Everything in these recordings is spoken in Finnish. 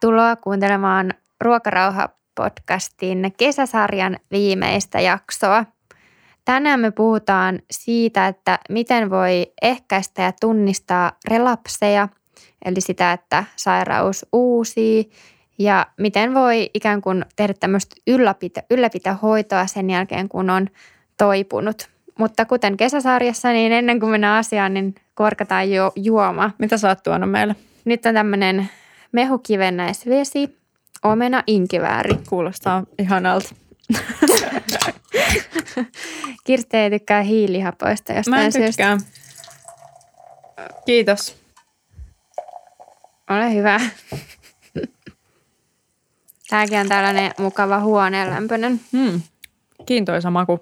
Tervetuloa kuuntelemaan Ruokarauha-podcastin kesäsarjan viimeistä jaksoa. Tänään me puhutaan siitä, että miten voi ehkäistä ja tunnistaa relapseja, eli sitä, että sairaus uusii, ja miten voi ikään kuin tehdä tämmöistä ylläpitä, ylläpitohoitoa sen jälkeen, kun on toipunut. Mutta kuten kesäsarjassa, niin ennen kuin mennään asiaan, niin korkataan jo juoma. Mitä sä oot tuonut meille? Nyt on tämmöinen mehukivennäisvesi, omena inkivääri. Kuulostaa ihanalta. Kirsti ei tykkää hiilihapoista jostain Mä en tykkää. Kiitos. Ole hyvä. Tämäkin on tällainen mukava huoneenlämpöinen. Hmm. Kiintoisa maku.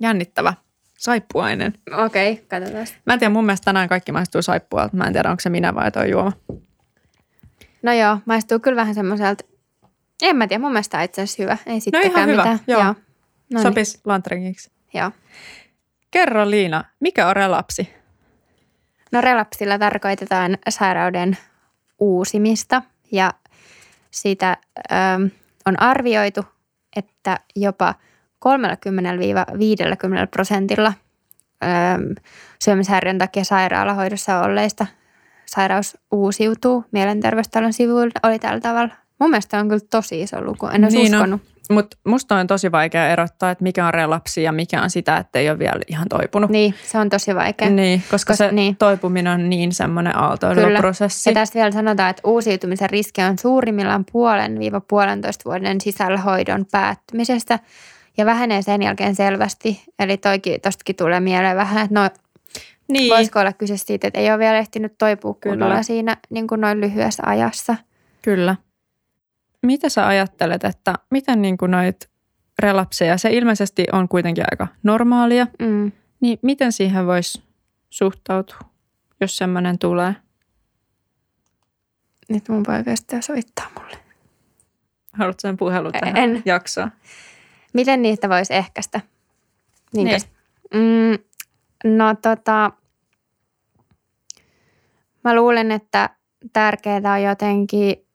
Jännittävä. Saippuainen. Okei, okay, katsotaan. Mä en tiedä, mun mielestä tänään kaikki maistuu saippualta. Mä en tiedä, onko se minä vai toi juoma. No joo, maistuu kyllä vähän semmoiselta, en mä tiedä, mun mielestä itse asiassa hyvä. Ei sittenkään no ihan hyvä, mitään. joo. joo. No Sopis lantringiksi. Joo. Kerro Liina, mikä on relapsi? No relapsilla tarkoitetaan sairauden uusimista ja siitä ö, on arvioitu, että jopa 30-50 prosentilla ö, syömishäiriön takia sairaalahoidossa olleista sairaus uusiutuu. Mielenterveystalon sivuilla oli tällä tavalla. Mun mielestä on kyllä tosi iso luku. En olisi niin uskonut. No. Mutta musta on tosi vaikea erottaa, että mikä on relapsi ja mikä on sitä, että ei ole vielä ihan toipunut. Niin, se on tosi vaikea. Niin, koska Kos, se niin. toipuminen on niin semmoinen aaltoiluprosessi. Ja tästä vielä sanotaan, että uusiutumisen riski on suurimmillaan puolen viiva puolentoista vuoden sisällä hoidon päättymisestä ja vähenee sen jälkeen selvästi. Eli toikin, tostakin tulee mieleen vähän, että no niin. voisiko olla kyse siitä, että ei ole vielä ehtinyt toipua kunnolla siinä niin kuin noin lyhyessä ajassa. Kyllä. Mitä sä ajattelet, että miten niin kuin noit relapseja, se ilmeisesti on kuitenkin aika normaalia, mm. niin miten siihen voisi suhtautua, jos semmoinen tulee? Nyt mun poika soittaa mulle. Haluatko sen puhelun tähän en. jaksoon? Miten niistä voisi ehkäistä? Niin. Mm, no tota, mä luulen, että tärkeää on jotenkin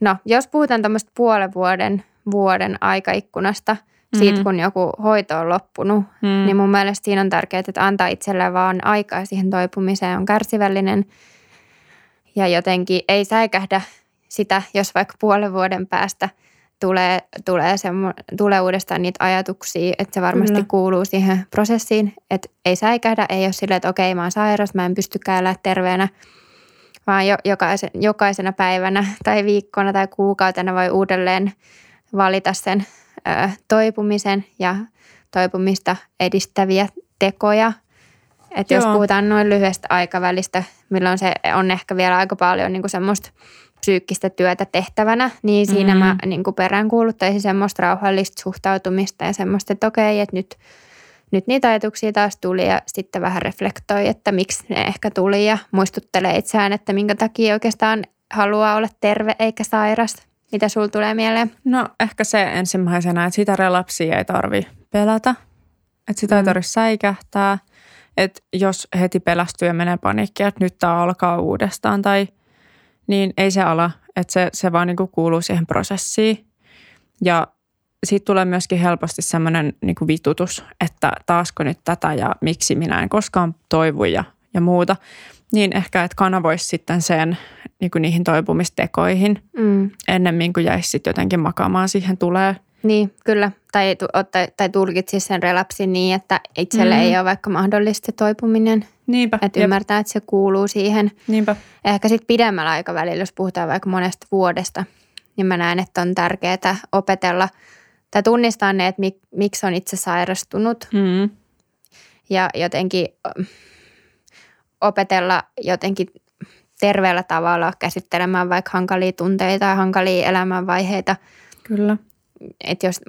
No, jos puhutaan tämmöistä puolen vuoden, vuoden aikaikkunasta, mm-hmm. siitä kun joku hoito on loppunut, mm. niin mun mielestä siinä on tärkeää, että antaa itselleen vaan aikaa siihen toipumiseen, on kärsivällinen ja jotenkin ei säikähdä sitä, jos vaikka puolen vuoden päästä tulee, tulee, semmo, tulee uudestaan niitä ajatuksia, että se varmasti Kyllä. kuuluu siihen prosessiin, että ei säikähdä, ei ole silleen, että okei mä oon sairas, mä en pystykään elää terveenä – vaan jo, jokaisen, jokaisena päivänä tai viikkona tai kuukautena voi uudelleen valita sen ö, toipumisen ja toipumista edistäviä tekoja. Että jos puhutaan noin lyhyestä aikavälistä, milloin se on ehkä vielä aika paljon niin kuin semmoista psyykkistä työtä tehtävänä, niin siinä mm-hmm. mä niin kuin peräänkuuluttaisin semmoista rauhallista suhtautumista ja semmoista, että okei, että nyt – nyt niitä ajatuksia taas tuli ja sitten vähän reflektoi, että miksi ne ehkä tuli ja muistuttelee itseään, että minkä takia oikeastaan haluaa olla terve eikä sairas. Mitä sulla tulee mieleen? No ehkä se ensimmäisenä, että sitä relapsia ei tarvi pelätä, että sitä mm. ei tarvitse säikähtää. Että jos heti pelästyy ja menee paniikki, että nyt tämä alkaa uudestaan tai niin ei se ala. Että se, se vaan niin kuuluu siihen prosessiin. Ja siitä tulee myöskin helposti semmoinen niin vitutus, että taasko nyt tätä ja miksi minä en koskaan toivu ja, ja muuta. Niin ehkä, että kanavoisi sitten sen niin kuin niihin toipumistekoihin mm. ennemmin kuin jäisi sitten jotenkin makaamaan siihen tulee. Niin, kyllä. Tai, tai, tai tulkitsisi sen relapsin niin, että itselle mm. ei ole vaikka mahdollista toipuminen. Niinpä. Että ymmärtää, että se kuuluu siihen. Niinpä. Ehkä sitten pidemmällä aikavälillä, jos puhutaan vaikka monesta vuodesta, niin mä näen, että on tärkeää opetella – tai tunnistaa ne, että mik, miksi on itse sairastunut mm. ja jotenkin opetella jotenkin terveellä tavalla käsittelemään vaikka hankalia tunteita ja hankalia elämänvaiheita. Kyllä. Että jos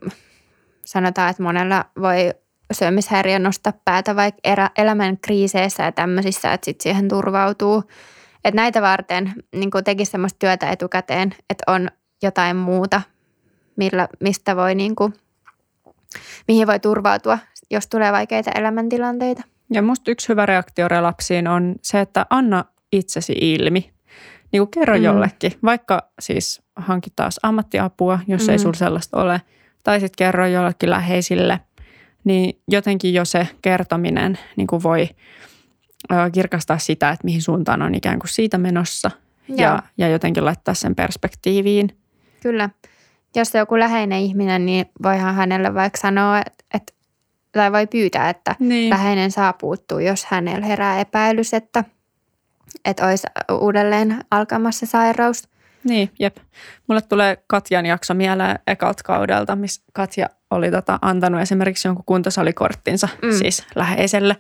sanotaan, että monella voi syömishäiriö nostaa päätä vaikka erä, elämän kriiseissä ja tämmöisissä, että sitten siihen turvautuu. Että näitä varten niin tekisi sellaista työtä etukäteen, että on jotain muuta, millä, mistä voi niin kuin, mihin voi turvautua, jos tulee vaikeita elämäntilanteita. Ja musta yksi hyvä reaktio relapsiin on se, että anna itsesi ilmi. niin kuin kerro mm. jollekin, vaikka siis hankit taas ammattiapua, jos mm. ei sulla sellaista ole, tai sitten kerro jollekin läheisille, niin jotenkin jo se kertominen niin kuin voi kirkastaa sitä, että mihin suuntaan on ikään kuin siitä menossa ja, ja jotenkin laittaa sen perspektiiviin. Kyllä. Jos joku läheinen ihminen, niin voihan hänelle vaikka sanoa, että, että tai voi pyytää, että niin. läheinen saa puuttua, jos hänellä herää epäilys, että, että olisi uudelleen alkamassa sairaus. Niin, jep. Mulle tulee Katjan jakso mieleen ekalta kaudelta, missä Katja oli tota, antanut esimerkiksi jonkun kuntosalikorttinsa mm. siis läheiselle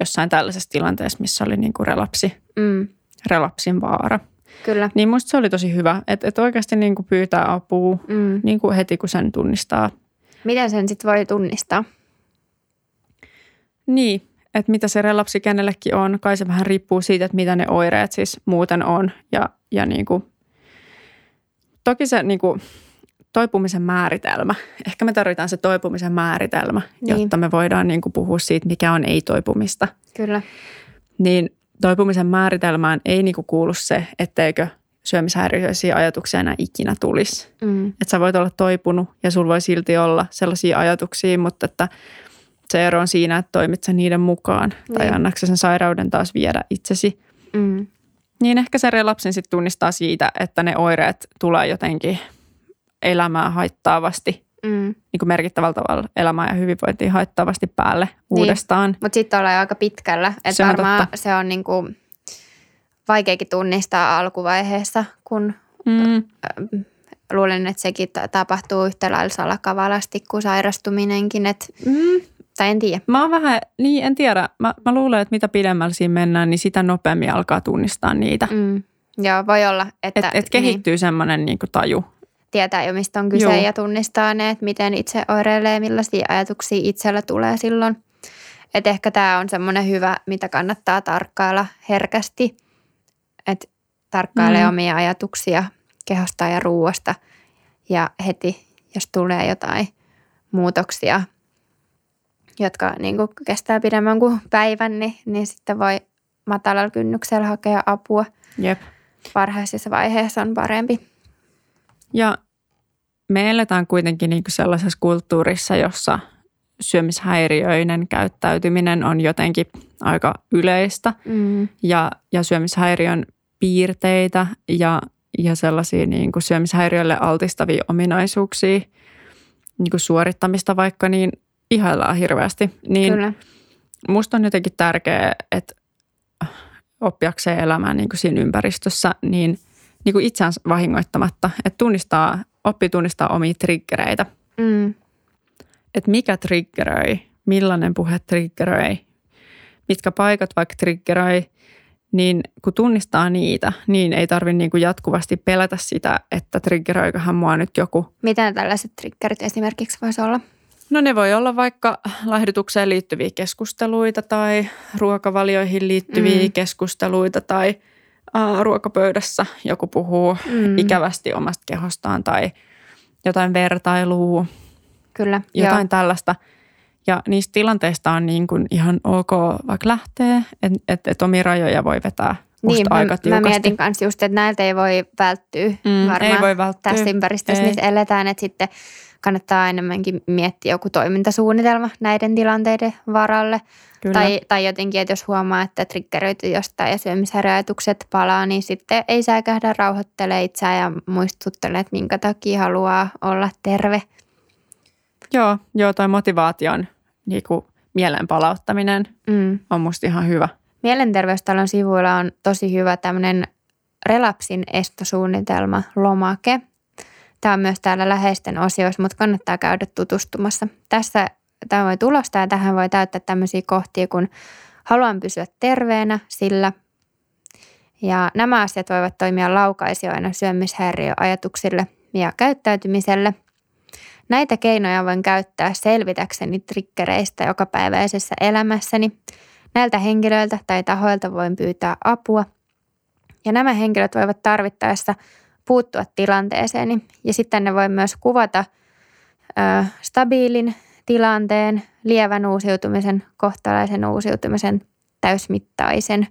jossain tällaisessa tilanteessa, missä oli niin kuin relapsi, mm. relapsin vaara. Kyllä. Niin musta se oli tosi hyvä, että, että oikeasti niin kuin pyytää apua mm. niin kuin heti, kun sen tunnistaa. Miten sen sitten voi tunnistaa? Niin, että mitä se relapsi kenellekin on. Kai se vähän riippuu siitä, että mitä ne oireet siis muuten on. Ja, ja niin kuin, toki se niin kuin, toipumisen määritelmä. Ehkä me tarvitaan se toipumisen määritelmä, niin. jotta me voidaan niin kuin, puhua siitä, mikä on ei-toipumista. Kyllä. Niin toipumisen määritelmään ei niin kuin, kuulu se, etteikö syömishäiriöisiä ajatuksia enää ikinä tulisi. Mm. Että sä voit olla toipunut ja sulla voi silti olla sellaisia ajatuksia, mutta että – se ero on siinä, että toimit sä niiden mukaan niin. tai annaksa sen sairauden taas viedä itsesi. Mm. Niin ehkä se relapsin sitten tunnistaa siitä, että ne oireet tulee jotenkin elämää haittaavasti, mm. niin kuin merkittävällä tavalla elämää ja hyvinvointia haittaavasti päälle niin. uudestaan. Mutta sitten ollaan aika pitkällä. Että se varmaan totta. se on niin kuin vaikeakin tunnistaa alkuvaiheessa, kun mm. luulen, että sekin tapahtuu yhtä lailla salakavalasti kuin sairastuminenkin. Että mm. Tai en tiedä. Mä oon vähän, niin en tiedä. Mä, mä luulen, että mitä pidemmällä siinä mennään, niin sitä nopeammin alkaa tunnistaa niitä. Mm. Joo, voi olla. Että, et, et kehittyy niin. semmoinen niin taju. Tietää jo, mistä on kyse Joo. ja tunnistaa ne, että miten itse oireilee, millaisia ajatuksia itsellä tulee silloin. Et ehkä tämä on semmoinen hyvä, mitä kannattaa tarkkailla herkästi. Että tarkkailee mm. omia ajatuksia kehosta ja ruuasta ja heti, jos tulee jotain muutoksia – jotka niin kuin kestää pidemmän kuin päivän, niin, niin sitten voi matalalla kynnyksellä hakea apua. Jep. Varhaisessa vaiheessa on parempi. Ja me eletään kuitenkin niin kuin sellaisessa kulttuurissa, jossa syömishäiriöinen käyttäytyminen on jotenkin aika yleistä mm. ja, ja syömishäiriön piirteitä ja, ja sellaisia niin kuin syömishäiriölle altistavia ominaisuuksia, niin kuin suorittamista vaikka, niin ihaillaan hirveästi. Niin Kyllä. musta on jotenkin tärkeää, että oppiakseen elämään niin kuin siinä ympäristössä, niin, niin kuin itseään vahingoittamatta, että tunnistaa, oppi tunnistaa omia triggereitä. Mm. Että mikä triggeröi, millainen puhe triggeröi, mitkä paikat vaikka triggeröi, niin kun tunnistaa niitä, niin ei tarvitse niin kuin jatkuvasti pelätä sitä, että triggeröiköhän mua nyt joku. Mitä tällaiset triggerit esimerkiksi voisi olla? No ne voi olla vaikka laihdutukseen liittyviä keskusteluita tai ruokavalioihin liittyviä mm. keskusteluita tai ää, ruokapöydässä joku puhuu mm. ikävästi omasta kehostaan tai jotain vertailua. Kyllä. Jotain joo. tällaista. Ja niistä tilanteista on niin kuin ihan ok vaikka lähteä, että et, et omia rajoja voi vetää niin, aika mä, mä mietin kanssa just, että näiltä ei voi välttyä mm, varmaan ei voi välttyä. tässä ympäristössä, ei. missä eletään, että sitten – kannattaa enemmänkin miettiä joku toimintasuunnitelma näiden tilanteiden varalle. Kyllä. Tai, tai jotenkin, että jos huomaa, että triggeröity jostain ja syömishäiriöajatukset palaa, niin sitten ei säikähdä rauhoittele itseään ja muistuttele, että minkä takia haluaa olla terve. Joo, joo toi motivaation niin kuin mielen palauttaminen mm. on musta ihan hyvä. Mielenterveystalon sivuilla on tosi hyvä tämmöinen relapsin estosuunnitelma lomake – Tämä on myös täällä läheisten osioissa, mutta kannattaa käydä tutustumassa. Tässä tämä voi tulostaa ja tähän voi täyttää tämmöisiä kohtia, kun haluan pysyä terveenä sillä. Ja nämä asiat voivat toimia laukaisioina syömishäiriöajatuksille ja käyttäytymiselle. Näitä keinoja voin käyttää selvitäkseni triggereistä jokapäiväisessä elämässäni. Näiltä henkilöiltä tai tahoilta voin pyytää apua. Ja nämä henkilöt voivat tarvittaessa – puuttua tilanteeseeni. Ja sitten ne voi myös kuvata ö, stabiilin tilanteen, lievän uusiutumisen, kohtalaisen uusiutumisen, täysmittaisen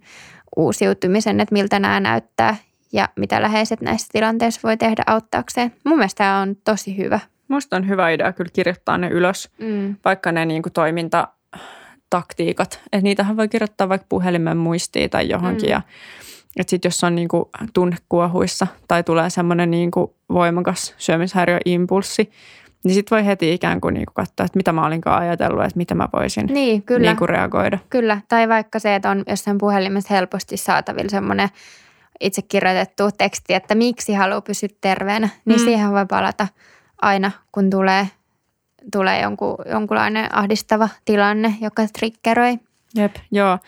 uusiutumisen, että miltä nämä näyttää. ja mitä läheiset näissä tilanteissa voi tehdä auttaakseen. Mun mielestä tämä on tosi hyvä. Musta on hyvä idea kyllä kirjoittaa ne ylös, Mm. vaikka ne niin kuin toimintataktiikat. Että niitähän voi kirjoittaa vaikka puhelimen muistiin tai johonkin. Mm. Ja, että sitten jos on niin kuin tunnekuohuissa tai tulee semmoinen niin kuin voimakas syömishäiriöimpulssi, niin sitten voi heti ikään kuin, niin kuin katsoa, että mitä mä olinkaan ajatellut, että mitä mä voisin Niin, kyllä. niin kuin reagoida. Kyllä, tai vaikka se, että on jossain puhelimessa helposti saatavilla semmoinen itse kirjoitettu teksti, että miksi haluaa pysyä terveenä, niin mm. siihen voi palata aina, kun tulee, tulee jonkun, jonkunlainen ahdistava tilanne, joka triggeroi. Jep, joo.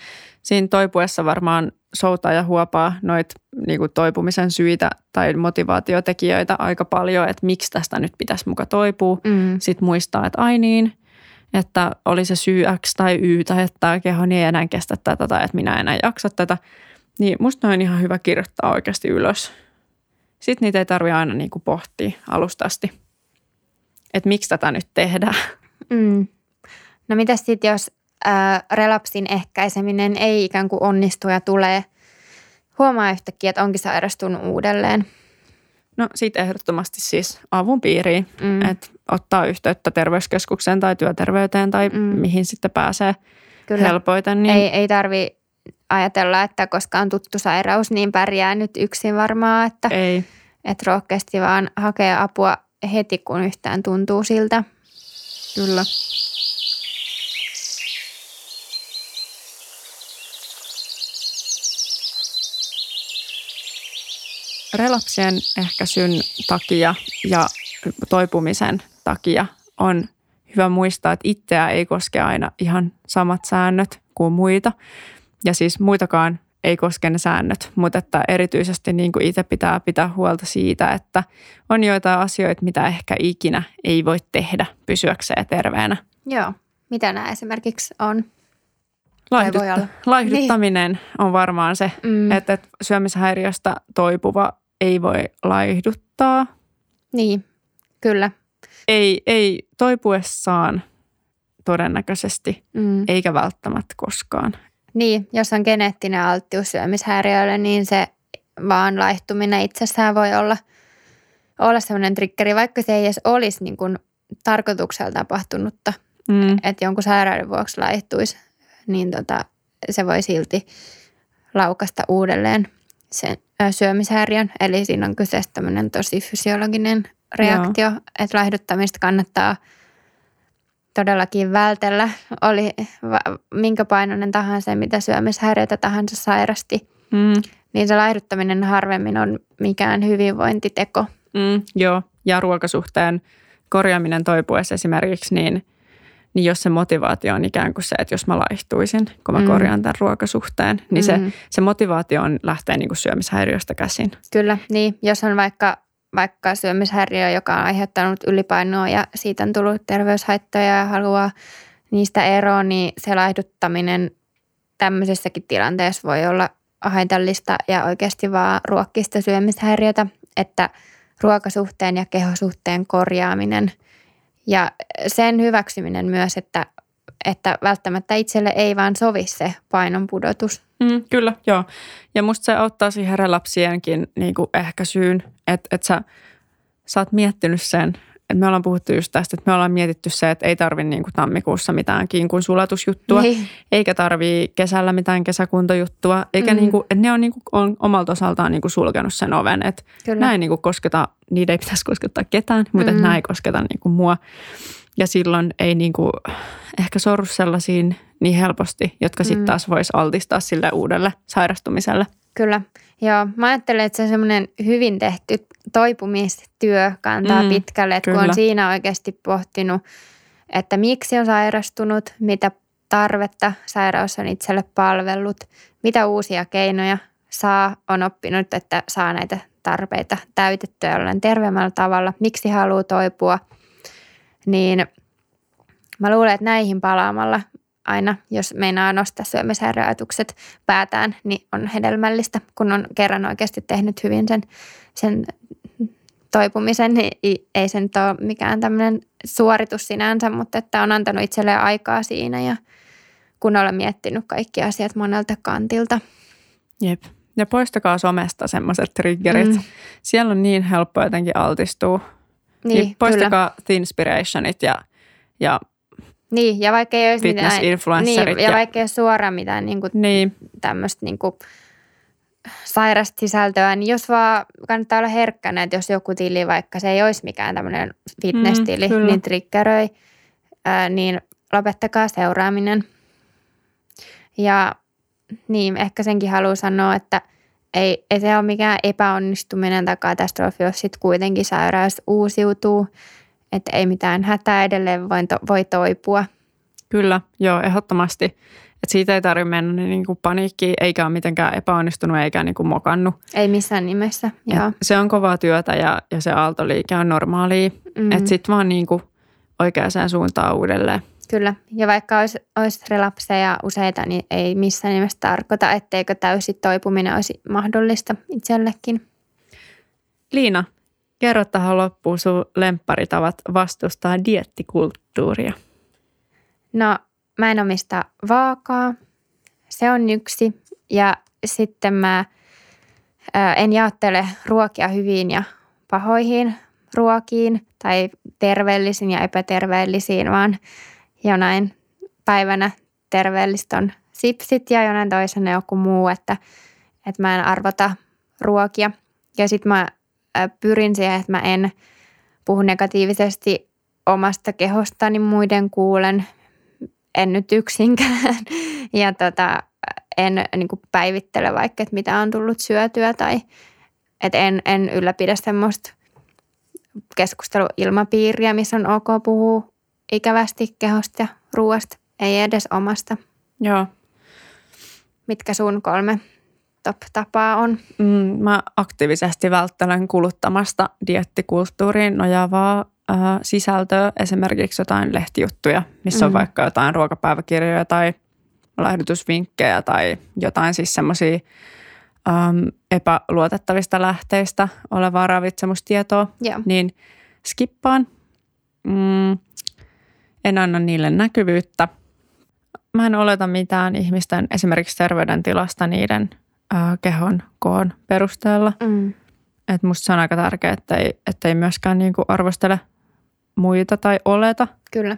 Siinä toipuessa varmaan soutaa ja huopaa noit niin kuin toipumisen syitä tai motivaatiotekijöitä aika paljon, että miksi tästä nyt pitäisi muka toipua. Mm. Sitten muistaa, että ai niin, että oli se syy X tai Y tai että tämä kehoni ei enää kestä tätä tai että minä en enää jaksa tätä. Niin musta on ihan hyvä kirjoittaa oikeasti ylös. Sitten niitä ei tarvitse aina niin kuin pohtia alusta asti, että miksi tätä nyt tehdään. Mm. No mitä sitten, jos ää, relapsin ehkäiseminen ei ikään kuin onnistu ja tulee huomaa yhtäkkiä, että onkin sairastunut uudelleen. No sitten ehdottomasti siis avun piiriin, Mm. että ottaa yhteyttä terveyskeskukseen tai työterveyteen tai Mm. mihin sitten pääsee Kyllä. helpoiten. Niin Ei, ei tarvi ajatella, että koska on tuttu sairaus, niin pärjää nyt yksin varmaan, että, ei. että rohkeasti vaan hakee apua heti, kun yhtään tuntuu siltä. Kyllä. Relapsien ehkäisyn takia ja toipumisen takia on hyvä muistaa, että itseä ei koske aina ihan samat säännöt kuin muita. Ja siis muitakaan ei koske ne säännöt, mutta että erityisesti niin kuin itse pitää pitää huolta siitä, että on joitain asioita, mitä ehkä ikinä ei voi tehdä pysyäkseen terveenä. Joo. Mitä nämä esimerkiksi on? Laihdutta, laihduttaminen on varmaan se, Mm. että, että syömishäiriöstä toipuva ei voi laihduttaa. Niin, kyllä. Ei, ei toipuessaan todennäköisesti, Mm. eikä välttämättä koskaan. Niin, jos on geneettinen alttius syömishäiriöille, niin se vaan laihtuminen itsessään voi olla, olla sellainen triggeri, vaikka se ei edes olisi niin kuin tarkoituksella tapahtunutta, Mm. että jonkun sairauden vuoksi laihtuisi, niin tota, se voi silti laukasta uudelleen sen syömishäiriön. Eli siinä on kyseessä tämmöinen tosi fysiologinen reaktio, että laihduttamista kannattaa todellakin vältellä. Oli va- minkä painoinen tahansa, mitä syömishäiriötä tahansa sairasti, Mm. niin se laihduttaminen harvemmin on mikään hyvinvointiteko. Mm, joo, ja ruokasuhteen korjaaminen toipuessa esimerkiksi, niin, niin jos se motivaatio on ikään kuin se, että jos mä laihtuisin, kun mä Mm. mm. korjaan tämän ruokasuhteen, niin se, Mm. se motivaatio on, lähtee niin kuin syömishäiriöstä käsin. Kyllä, niin. Jos on vaikka, vaikka syömishäiriö, joka on aiheuttanut ylipainoa ja siitä on tullut terveyshaittoja ja haluaa niistä eroon, niin se laihduttaminen tämmöisessäkin tilanteessa voi olla haitallista ja oikeasti vaan ruokkii sitä syömishäiriötä, että ruokasuhteen ja kehosuhteen korjaaminen ja sen hyväksyminen myös, että, että välttämättä itselle ei vaan sovi se painon pudotus. Mm, kyllä, joo. Ja musta se auttaa siihen relapsienkin niin kuin ehkäisyyn, että, että sä, sä oot miettinyt sen, että me ollaan puhuttu just tästä, että me ollaan mietitty se, että ei tarvi niin kuin tammikuussa mitään kinkun sulatusjuttua, Niin. eikä tarvii kesällä mitään kesäkuntojuttua, eikä Mm. niin kuin, että ne on, niin kuin, on omalta osaltaan niin kuin sulkenut sen oven, että Kyllä. näin niin kuin kosketa, niitä ei pitäisi koskettaa ketään, mutta Mm. mm. näin ei kosketa niin kuin mua. Ja silloin ei niin kuin, ehkä sorru sellaisiin niin helposti, jotka sitten Mm. taas voisi altistaa sille uudelle sairastumiselle. Kyllä. Joo, mä ajattelen, että se on semmoinen hyvin tehty toipumistyö kantaa mm, pitkälle, että kun on siinä oikeasti pohtinut, että miksi on sairastunut, mitä tarvetta sairaus on itselle palvellut, mitä uusia keinoja saa, on oppinut, että saa näitä tarpeita täytettyä jollain terveemmällä tavalla, miksi haluaa toipua, niin mä luulen, että näihin palaamalla aina, jos meinaa nostaa syömishäiriöajatukset päätään, niin on hedelmällistä, kun on kerran oikeasti tehnyt hyvin sen, sen toipumisen, niin ei- ei se nyt ole mikään tämmöinen suoritus sinänsä, mutta että on antanut itselleen aikaa siinä ja kun olen miettinyt kaikki asiat monelta kantilta. Jep. Ja poistakaa somesta semmoiset triggerit. Mm. Siellä on niin helppo jotenkin altistua. Niin, niin poistakaa Thinspirationit ja, ja niin, ja vaikka ei olisi mitään, niin, ja, ja vaikka ei ole suoraan mitään niin kuin, niin. tämmöistä niin kuin, sairasta sisältöä, niin jos vaan kannattaa olla herkkänä, että jos joku tili, vaikka se ei olisi mikään tämmöinen fitness-tili, mm, niin triggeröi, ää, niin lopettakaa seuraaminen. Ja niin, ehkä senkin haluan sanoa, että ei, ei se ole mikään epäonnistuminen tai katastrofi, jos sitten kuitenkin sairaus uusiutuu, että ei mitään hätää edelleen voi, to, voi toipua. Kyllä, joo, ehdottomasti. Et siitä ei tarvitse mennä niin kuin paniikkiin, eikä ole mitenkään epäonnistunut eikä niin kuin mokannut. Ei missään nimessä, joo. se on kovaa työtä ja, ja se aaltoliike on normaalia. Mm. Että sitten vaan niin kuin oikeaan suuntaan uudelleen. Kyllä, ja vaikka olisi, olisi relapseja useita, niin ei missään nimessä tarkoita, etteikö täysi toipuminen olisi mahdollista itsellekin. Liina, kerro tähän loppuun sun lempparitavat vastustaa diettikulttuuria. No, mä en omista vaakaa. Se on yksi. Ja sitten mä ää, en jaottele ruokia hyviin ja pahoihin ruokiin tai terveellisiin ja epäterveellisiin, vaan – jonain päivänä terveellistä on sipsit ja jonain toisena joku muu, että, että mä en arvota ruokia. Ja sitten mä pyrin siihen, että mä en puhu negatiivisesti omasta kehostani muiden kuulen, en nyt yksinkään. Ja tota, en niin kuin päivittele vaikka, että mitä on tullut syötyä tai että en, en ylläpidä semmoista keskusteluilmapiiriä, missä on ok puhua ikävästi kehosta ja ruoasta, ei edes omasta. Joo. Mitkä sun kolme top-tapaa on? Mm, mä aktiivisesti välttelen kuluttamasta diettikulttuuriin nojaavaa äh, sisältöä, esimerkiksi jotain lehtijuttuja, missä mm. on vaikka jotain ruokapäiväkirjoja tai lähdytysvinkkejä tai jotain siis semmoisia ähm, epäluotettavista lähteistä olevaa ravitsemustietoa, Joo. niin skippaan. Mm, en anna niille näkyvyyttä. Mä en oleta mitään ihmisten esimerkiksi terveydentilasta niiden ää, kehon koon perusteella. Mm. Et musta se on aika tärkeää, että ei, että ei myöskään niinku arvostele muita tai oleta. Kyllä.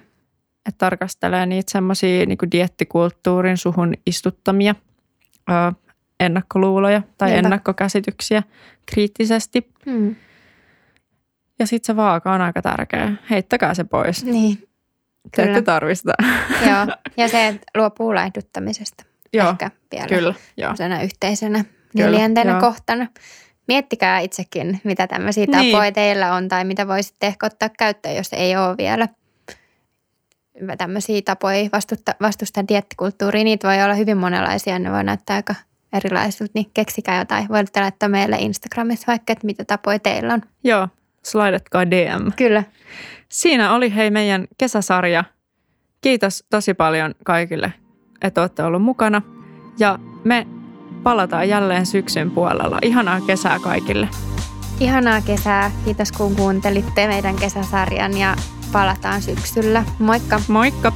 Että tarkastelee niitä semmoisia niinku diettikulttuurin suhun istuttamia ää, ennakkoluuloja tai Niinpä. ennakkokäsityksiä kriittisesti. Mm. Ja sitten se vaaka on aika tärkeä. Heittäkää se pois. Niin. Kyllä. Te ette tarvista. Joo, ja se luopuu laihduttamisesta Joo, ehkä vielä kyllä, jo. yhteisenä neljäntenä kyllä, kohtana. Miettikää itsekin, mitä tämmöisiä niin. tapoja teillä on tai mitä voisitte ehkä ottaa käyttöön, jos ei ole vielä tämmöisiä tapoja vastusta, vastusta diettikulttuuria. Niitä voi olla hyvin monenlaisia, ne voi näyttää aika erilaisilta, niin keksikää jotain. Voitte laittaa meille Instagramissa vaikka, että mitä tapoja teillä on. Joo, slaidatkaa DM. Kyllä. Siinä oli hei meidän kesäsarja. Kiitos tosi paljon kaikille, että olette ollut mukana. Ja me palataan jälleen syksyn puolella. Ihanaa kesää kaikille. Ihanaa kesää. Kiitos kun kuuntelitte meidän kesäsarjan ja palataan syksyllä. Moikka. Moikka.